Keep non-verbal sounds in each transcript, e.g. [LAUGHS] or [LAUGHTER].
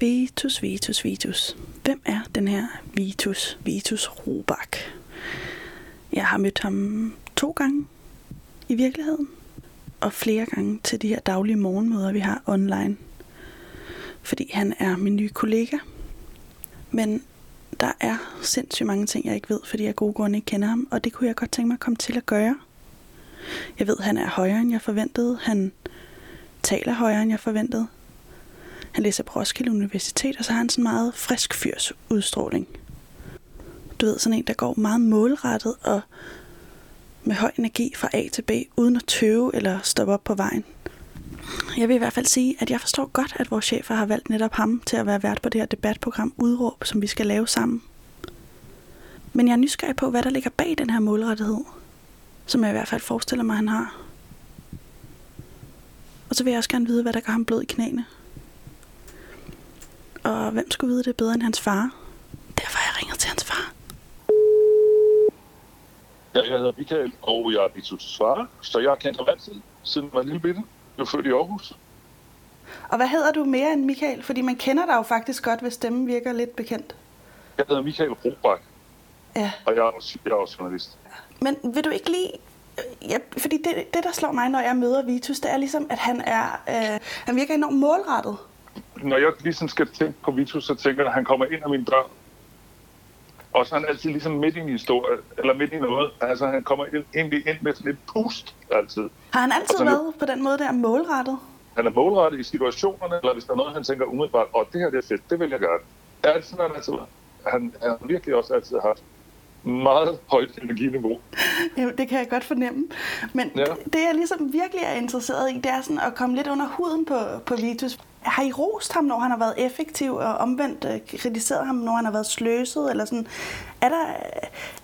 Vitus, Vitus, Vitus. Hvem er den her Vitus, Vitus Robak? Jeg har mødt ham to gange i virkeligheden, og flere gange til de her daglige morgenmøder, vi har online. Fordi han er min nye kollega. Men der er sindssygt mange ting, jeg ikke ved, fordi jeg gode grunde ikke kender ham, og det kunne jeg godt tænke mig at komme til at gøre. Jeg ved, han er højere, end jeg forventede. Han taler højere, end jeg forventede. Han læser på Roskilde Universitet, og så har han sådan meget frisk fyrs udstråling. Du ved, sådan en, der går meget målrettet og med høj energi fra A til B, uden at tøve eller stoppe op på vejen. Jeg vil i hvert fald sige, at jeg forstår godt, at vores chefer har valgt netop ham til at være vært på det her debatprogram Udråb, som vi skal lave sammen. Men jeg er nysgerrig på, hvad der ligger bag den her målrettighed, som jeg i hvert fald forestiller mig, han har. Og så vil jeg også gerne vide, hvad der gør ham blød i knæene. Og hvem skulle vide det bedre end hans far? Derfor har jeg ringet til hans far. Ja, jeg hedder Michael, og jeg er Vitus far, så jeg har kendt ham altid, siden jeg var lille bitte. Jeg er født i Aarhus. Og hvad hedder du mere end Michael? Fordi man kender dig jo faktisk godt, hvis stemmen virker lidt bekendt. Jeg hedder Michael Robach, Ja. og jeg er også, jeg er også journalist. Men vil du ikke lige... Ja, fordi det, det, der slår mig, når jeg møder Vitus, det er ligesom, at han er... Øh, han virker enormt målrettet. Når jeg ligesom skal tænke på Vitus, så tænker jeg, at han kommer ind ad min dør. Og så er han altid ligesom midt i en historie, eller midt i noget. Altså, han kommer ind, egentlig ind med sådan et pust altid. Har han altid Og så- været på den måde der målrettet? Han er målrettet i situationerne, eller hvis der er noget, han tænker umiddelbart, åh, det her det er fedt, det vil jeg gøre. Er sådan, han altid været. Han har virkelig også altid haft meget højt energiniveau. Ja, det kan jeg godt fornemme. Men ja. det, jeg ligesom virkelig er interesseret i, det er sådan at komme lidt under huden på, på Vitus. Har I rost ham, når han har været effektiv, og omvendt øh, kritiseret ham, når han har været sløset? Eller sådan? Er, der,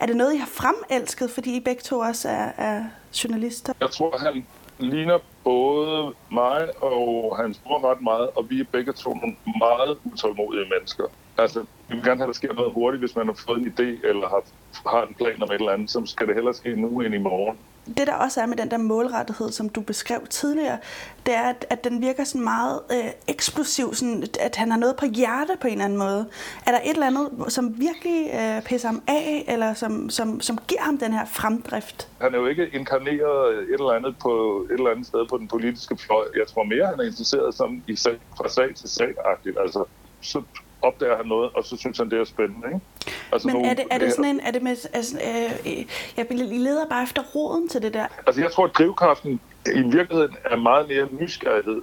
er det noget, I har fremelsket, fordi I begge to også er, er journalister? Jeg tror, han ligner både mig og hans bror ret meget, og vi er begge to nogle meget utålmodige mennesker. Altså, vi vil gerne have, at der sker noget hurtigt, hvis man har fået en idé eller har, har en plan om et eller andet, så skal det hellere ske nu end i morgen. Det der også er med den der målrettighed, som du beskrev tidligere, det er, at, at den virker sådan meget øh, eksplosiv, sådan, at han har noget på hjerte på en eller anden måde. Er der et eller andet, som virkelig øh, pisser ham af, eller som, som, som giver ham den her fremdrift? Han er jo ikke inkarneret et eller andet på et eller andet sted på den politiske fløj. Jeg tror mere, han er interesseret som i sag, fra sag til sag-agtigt. Altså, så opdager han noget, og så synes han, det er spændende. Ikke? Altså, Men nogle- er det, er det sådan en, er det med, altså, øh, jeg leder bare efter roden til det der. Altså, jeg tror, at drivkraften i virkeligheden er meget mere nysgerrighed,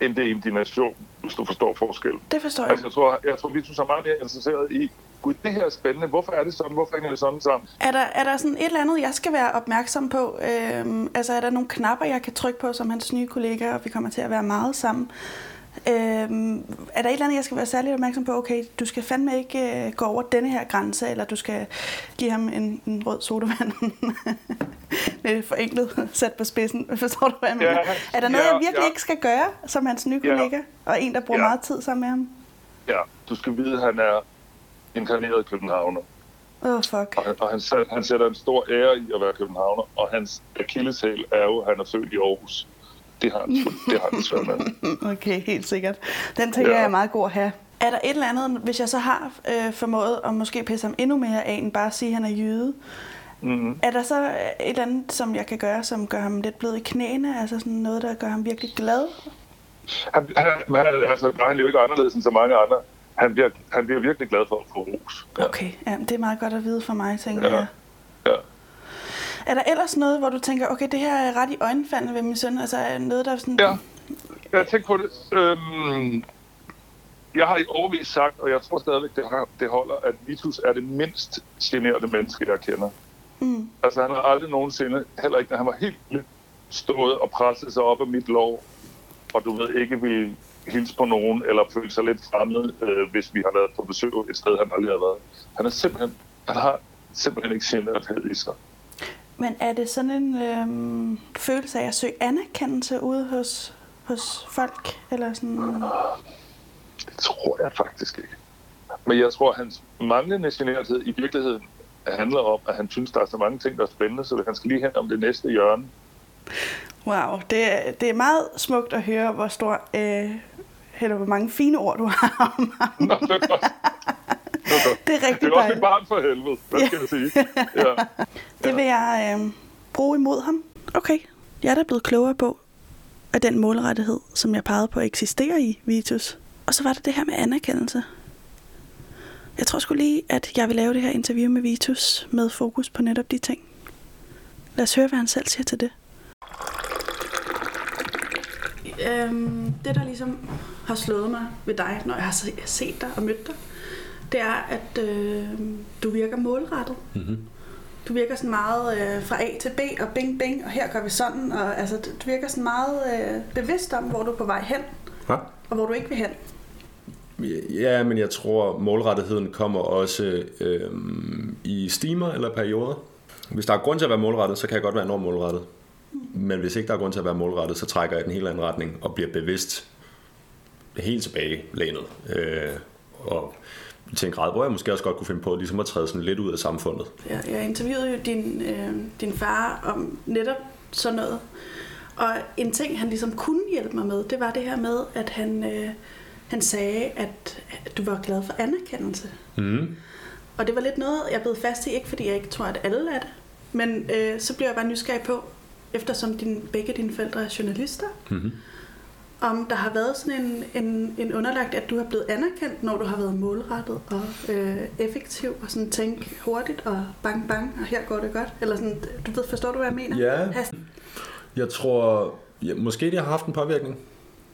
end det er indignation, hvis du forstår forskellen. Det forstår jeg. Altså, jeg tror, jeg tror, vi er meget mere interesseret i, gud, det her er spændende. Hvorfor er det sådan? Hvorfor hænger det sådan sammen? Er der, er der sådan et eller andet, jeg skal være opmærksom på? Øhm, altså er der nogle knapper, jeg kan trykke på som hans nye kollega, og vi kommer til at være meget sammen? Øhm, er der et eller andet, jeg skal være særlig opmærksom på? Okay, du skal fandme ikke øh, gå over denne her grænse, eller du skal give ham en, en rød sodavand. [LAUGHS] det er forenklet sat på spidsen. [LAUGHS] Forstår du, hvad jeg mener? Ja, er der noget, ja, jeg virkelig ja. ikke skal gøre som hans nye Ja. kollega? Og en, der bruger Ja. meget tid sammen med ham? Ja, du skal vide, at han er inkarneret københavner. Åh, oh, fuck. Og, han, og han, han sætter en stor ære i at være københavner, og hans akilleshæl er jo, at han er født i Aarhus. Det har han, det har han svært med. [LAUGHS] Okay, helt sikkert. Den tænker Ja. jeg er meget god at have. Er der et eller andet, hvis jeg så har øh, formået at måske pisse ham endnu mere af, end bare at sige, at han er jøde? Mm-hmm. Er der så et eller andet, som jeg kan gøre, som gør ham lidt blød i knæene? Altså sådan noget, der gør ham virkelig glad? Han, han, han, altså, han er jo ikke anderledes end så mange andre. Han bliver, han bliver virkelig glad for at få ros. Ja. Okay, ja, det er meget godt at vide for mig, tænker Ja. jeg. Er der ellers noget, hvor du tænker, okay, det her er ret i øjenfaldene ved min søn? Altså er noget, der er sådan... Ja, jeg tænker på det. Øhm, jeg har i overvis sagt, og jeg tror stadigvæk, det, har, det holder, at Vitus er det mindst generede menneske, jeg kender. Mm. Altså, han har aldrig nogensinde, heller ikke, når han var helt lille, stået og presset sig op af mit lov, og du ved ikke vil hilse på nogen, eller føle sig lidt fremmed, øh, hvis vi har været på besøg et sted, han aldrig har været. Han er simpelthen, han har simpelthen ikke generethed i sig. Men er det sådan en øhm, følelse af at søge anerkendelse ude hos, hos folk? Eller sådan... Det tror jeg faktisk ikke. Men jeg tror, at hans manglende generethed i virkeligheden handler om, at han synes, der er så mange ting, der er spændende, så han skal lige hen om det næste hjørne. Wow, det, er- det er meget smukt at høre, hvor stor øh, eller hvor mange fine ord du har om ham. Nå, det er godt. Det er, er rigtig det er også mit barn for helvede, hvad skal jeg sige? Ja. [LAUGHS] Det vil jeg øh, bruge imod ham. Okay, jeg er da blevet klogere på, at den målrettighed, som jeg pegede på, eksisterer i Vitus. Og så var det det her med anerkendelse. Jeg tror sgu lige, at jeg vil lave det her interview med Vitus med fokus på netop de ting. Lad os høre, hvad han selv siger til det. Øhm, det, der ligesom har slået mig ved dig, når jeg har se- set dig og mødt dig, det er, at øh, du virker målrettet. Mm-hmm. Du virker sådan meget øh, fra A til B, og bing, bing, og her gør vi sådan. Og, altså, du virker sådan meget øh, bevidst om, hvor du er på vej hen, Ja. og hvor du ikke vil hen. Ja, men jeg tror, målrettigheden kommer også øhm, i stimer eller perioder. Hvis der er grund til at være målrettet, så kan jeg godt være enormt målrettet. Men hvis ikke der er grund til at være målrettet, så trækker jeg den helt anden retning og bliver bevidst helt tilbage lænet. Øh, og til en grad, hvor jeg måske også godt kunne finde på ligesom at træde sådan lidt ud af samfundet. Jeg, jeg interviewede jo din, øh, din far om netop sådan noget. Og en ting, han ligesom kunne hjælpe mig med, det var det her med, at han, øh, han sagde, at, at du var glad for anerkendelse. Mm. Og det var lidt noget, jeg blev fast i, ikke fordi jeg ikke tror, at alle er det. Men øh, så blev jeg bare nysgerrig på, eftersom din, begge dine forældre er journalister, Mm-hmm. Om der har været sådan en, en, en underlagt, at du er blevet anerkendt, når du har været målrettet og øh, effektiv, og sådan tænke hurtigt og bang bang, og her går det godt. Eller sådan, du ved, forstår du, hvad jeg mener? Ja. Jeg tror, ja, måske det har haft en påvirkning.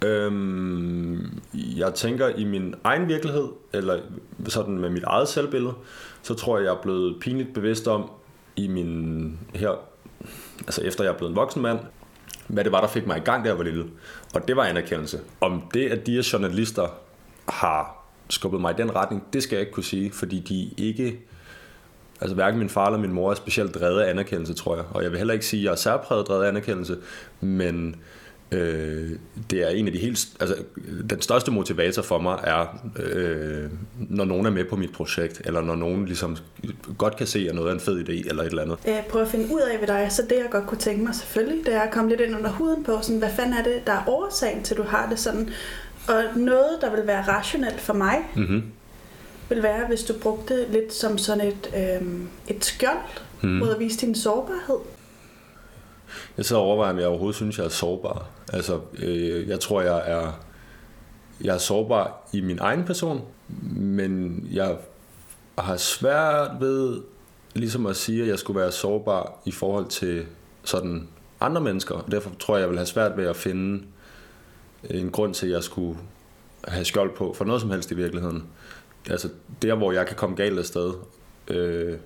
Øhm, jeg tænker i min egen virkelighed, eller sådan med mit eget selvbillede, så tror jeg, jeg er blevet pinligt bevidst om i min her, altså efter jeg er blevet en voksen mand, hvad det var, der fik mig i gang, der var lille. Og det var anerkendelse. Om det, at de her journalister har skubbet mig i den retning, det skal jeg ikke kunne sige, fordi de ikke Altså hverken min far eller min mor er specielt drevet af anerkendelse, tror jeg. Og jeg vil heller ikke sige, at jeg er særpræget drevet af anerkendelse, men øh, det er en af de helt... Altså, den største motivator for mig er, øh, når nogen er med på mit projekt, eller når nogen ligesom godt kan se, at noget er en fed idé, eller et eller andet. Jeg prøver at finde ud af ved dig, så det jeg godt kunne tænke mig selvfølgelig, det er at komme lidt ind under huden på, sådan, hvad fanden er det, der er årsagen til, du har det sådan. Og noget, der vil være rationelt for mig, Mm-hmm. vil være, hvis du brugte lidt som sådan et, øhm, et skjold mm. mod at vise din sårbarhed. Jeg sidder og overvejer, om jeg overhovedet synes, jeg er sårbar. Altså, øh, jeg tror, jeg er, jeg er sårbar i min egen person, men jeg har svært ved ligesom at sige, at jeg skulle være sårbar i forhold til sådan andre mennesker. Og derfor tror jeg, jeg vil have svært ved at finde en grund til, at jeg skulle have skjold på for noget som helst i virkeligheden. Altså, der hvor jeg kan komme galt af sted, øh,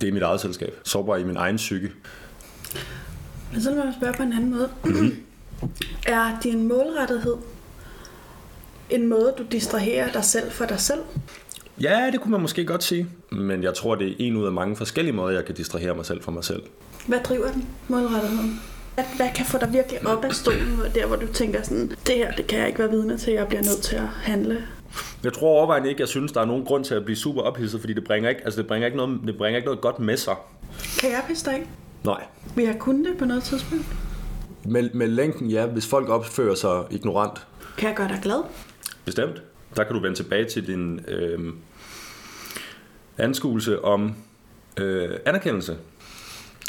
det er mit eget selskab. Sårbar i min egen psyke. Men så vil jeg spørge på en anden måde. Mhm. er din målrettighed en måde, du distraherer dig selv for dig selv? Ja, det kunne man måske godt sige. Men jeg tror, det er en ud af mange forskellige måder, jeg kan distrahere mig selv for mig selv. Hvad driver den målrettigheden? Hvad, hvad kan få dig virkelig op af stolen, der hvor du tænker sådan, det her, det kan jeg ikke være vidne til, jeg bliver nødt til at handle? Jeg tror overvejende ikke, jeg synes, der er nogen grund til at blive super ophidset, fordi det bringer ikke, altså det bringer ikke, noget, det bringer ikke noget godt med sig. Kan jeg pisse dig ikke? Nej. Vi har kunnet det på noget tidspunkt. Med, med længden, ja, hvis folk opfører sig ignorant, Kan jeg gøre dig glad? bestemt, der kan du vende tilbage til din øh, anskuelse om øh, anerkendelse.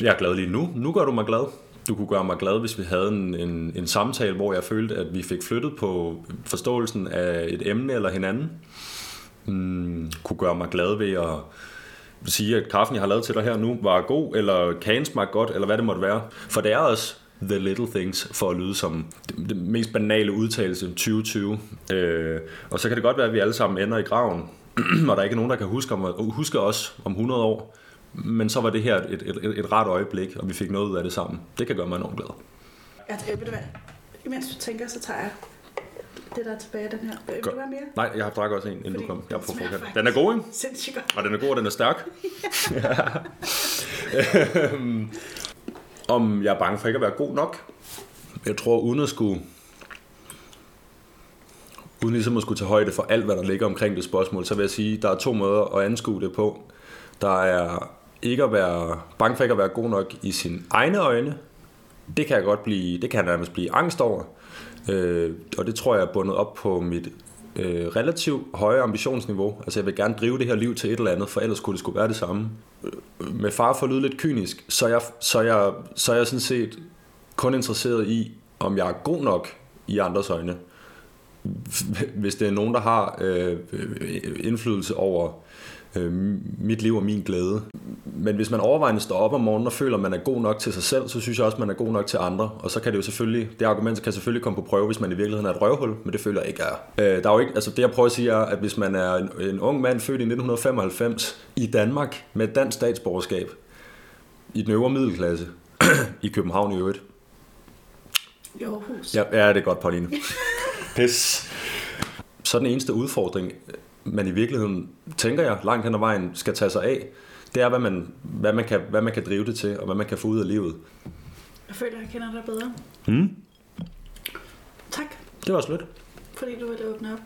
Jeg er glad lige nu. Nu gør du mig glad. Du kunne gøre mig glad, hvis vi havde en, en, en samtale, hvor jeg følte, at vi fik flyttet på forståelsen af et emne eller hinanden. Mm, kunne gøre mig glad ved at sige, at kaffen, jeg har lavet til dig her nu, var god, eller kagen smagte godt, eller hvad det måtte være. For det er også the little things, for at lyde som det, mest banale udtalelse 2020. Øh, og så kan det godt være, at vi alle sammen ender i graven, [CLEARS THROAT] og der er ikke nogen, der kan huske, om, huske os om 100 år. Men så var det her et, et, et, et rart øjeblik, og vi fik noget ud af det sammen. Det kan gøre mig enormt glad. Jeg, øh, ved du hvad? Imens du tænker, så tager jeg det, der er tilbage af den her. Vil Godt. du have mere? Nej, jeg har drukket også en, inden Fordi du kom. Jeg er på forkant. Den er god, ikke? Sindssygt godt. Og den er god, og den er stærk. [LAUGHS] Øhm, Om jeg er bange for ikke at være god nok? Jeg tror, uden at skulle... Uden ligesom at skulle tage højde for alt, hvad der ligger omkring det spørgsmål, så vil jeg sige, at der er to måder at anskue det på. Der er ikke at være bange for ikke at være god nok i sine egne øjne. Det kan jeg godt blive, det kan jeg nærmest blive angst over. Øh, og det tror jeg er bundet op på mit øh, relativt høje ambitionsniveau. Altså jeg vil gerne drive det her liv til et eller andet, for ellers kunne det skulle være det samme. Øh, med far for at lyde lidt kynisk, så er jeg, så er jeg, så er jeg sådan set kun interesseret i, om jeg er god nok i andres øjne. Hvis det er nogen, der har øh, øh, øh indflydelse over øh, mit liv og min glæde. Men hvis man overvejende står op om morgenen og føler, at man er god nok til sig selv, så synes jeg også, at man er god nok til andre. Og så kan det jo selvfølgelig, det argument kan selvfølgelig komme på prøve, hvis man i virkeligheden er et røvhul, men det føler jeg ikke er. Øh, der er jo ikke, altså det jeg prøver at sige er, at hvis man er en, en ung mand født i 1995 i Danmark med et dansk statsborgerskab, i den øvre middelklasse, [CLEARS THROAT] i København i øvrigt. I Aarhus. Ja, ja det er godt, Pauline. Pis. Så den eneste udfordring, man i virkeligheden, tænker jeg, langt hen ad vejen skal tage sig af, det er, hvad man, hvad man, kan, hvad man kan drive det til, og hvad man kan få ud af livet. Jeg føler, jeg kender dig bedre. Hmm? Tak, Det var slut. fordi du ville åbne op.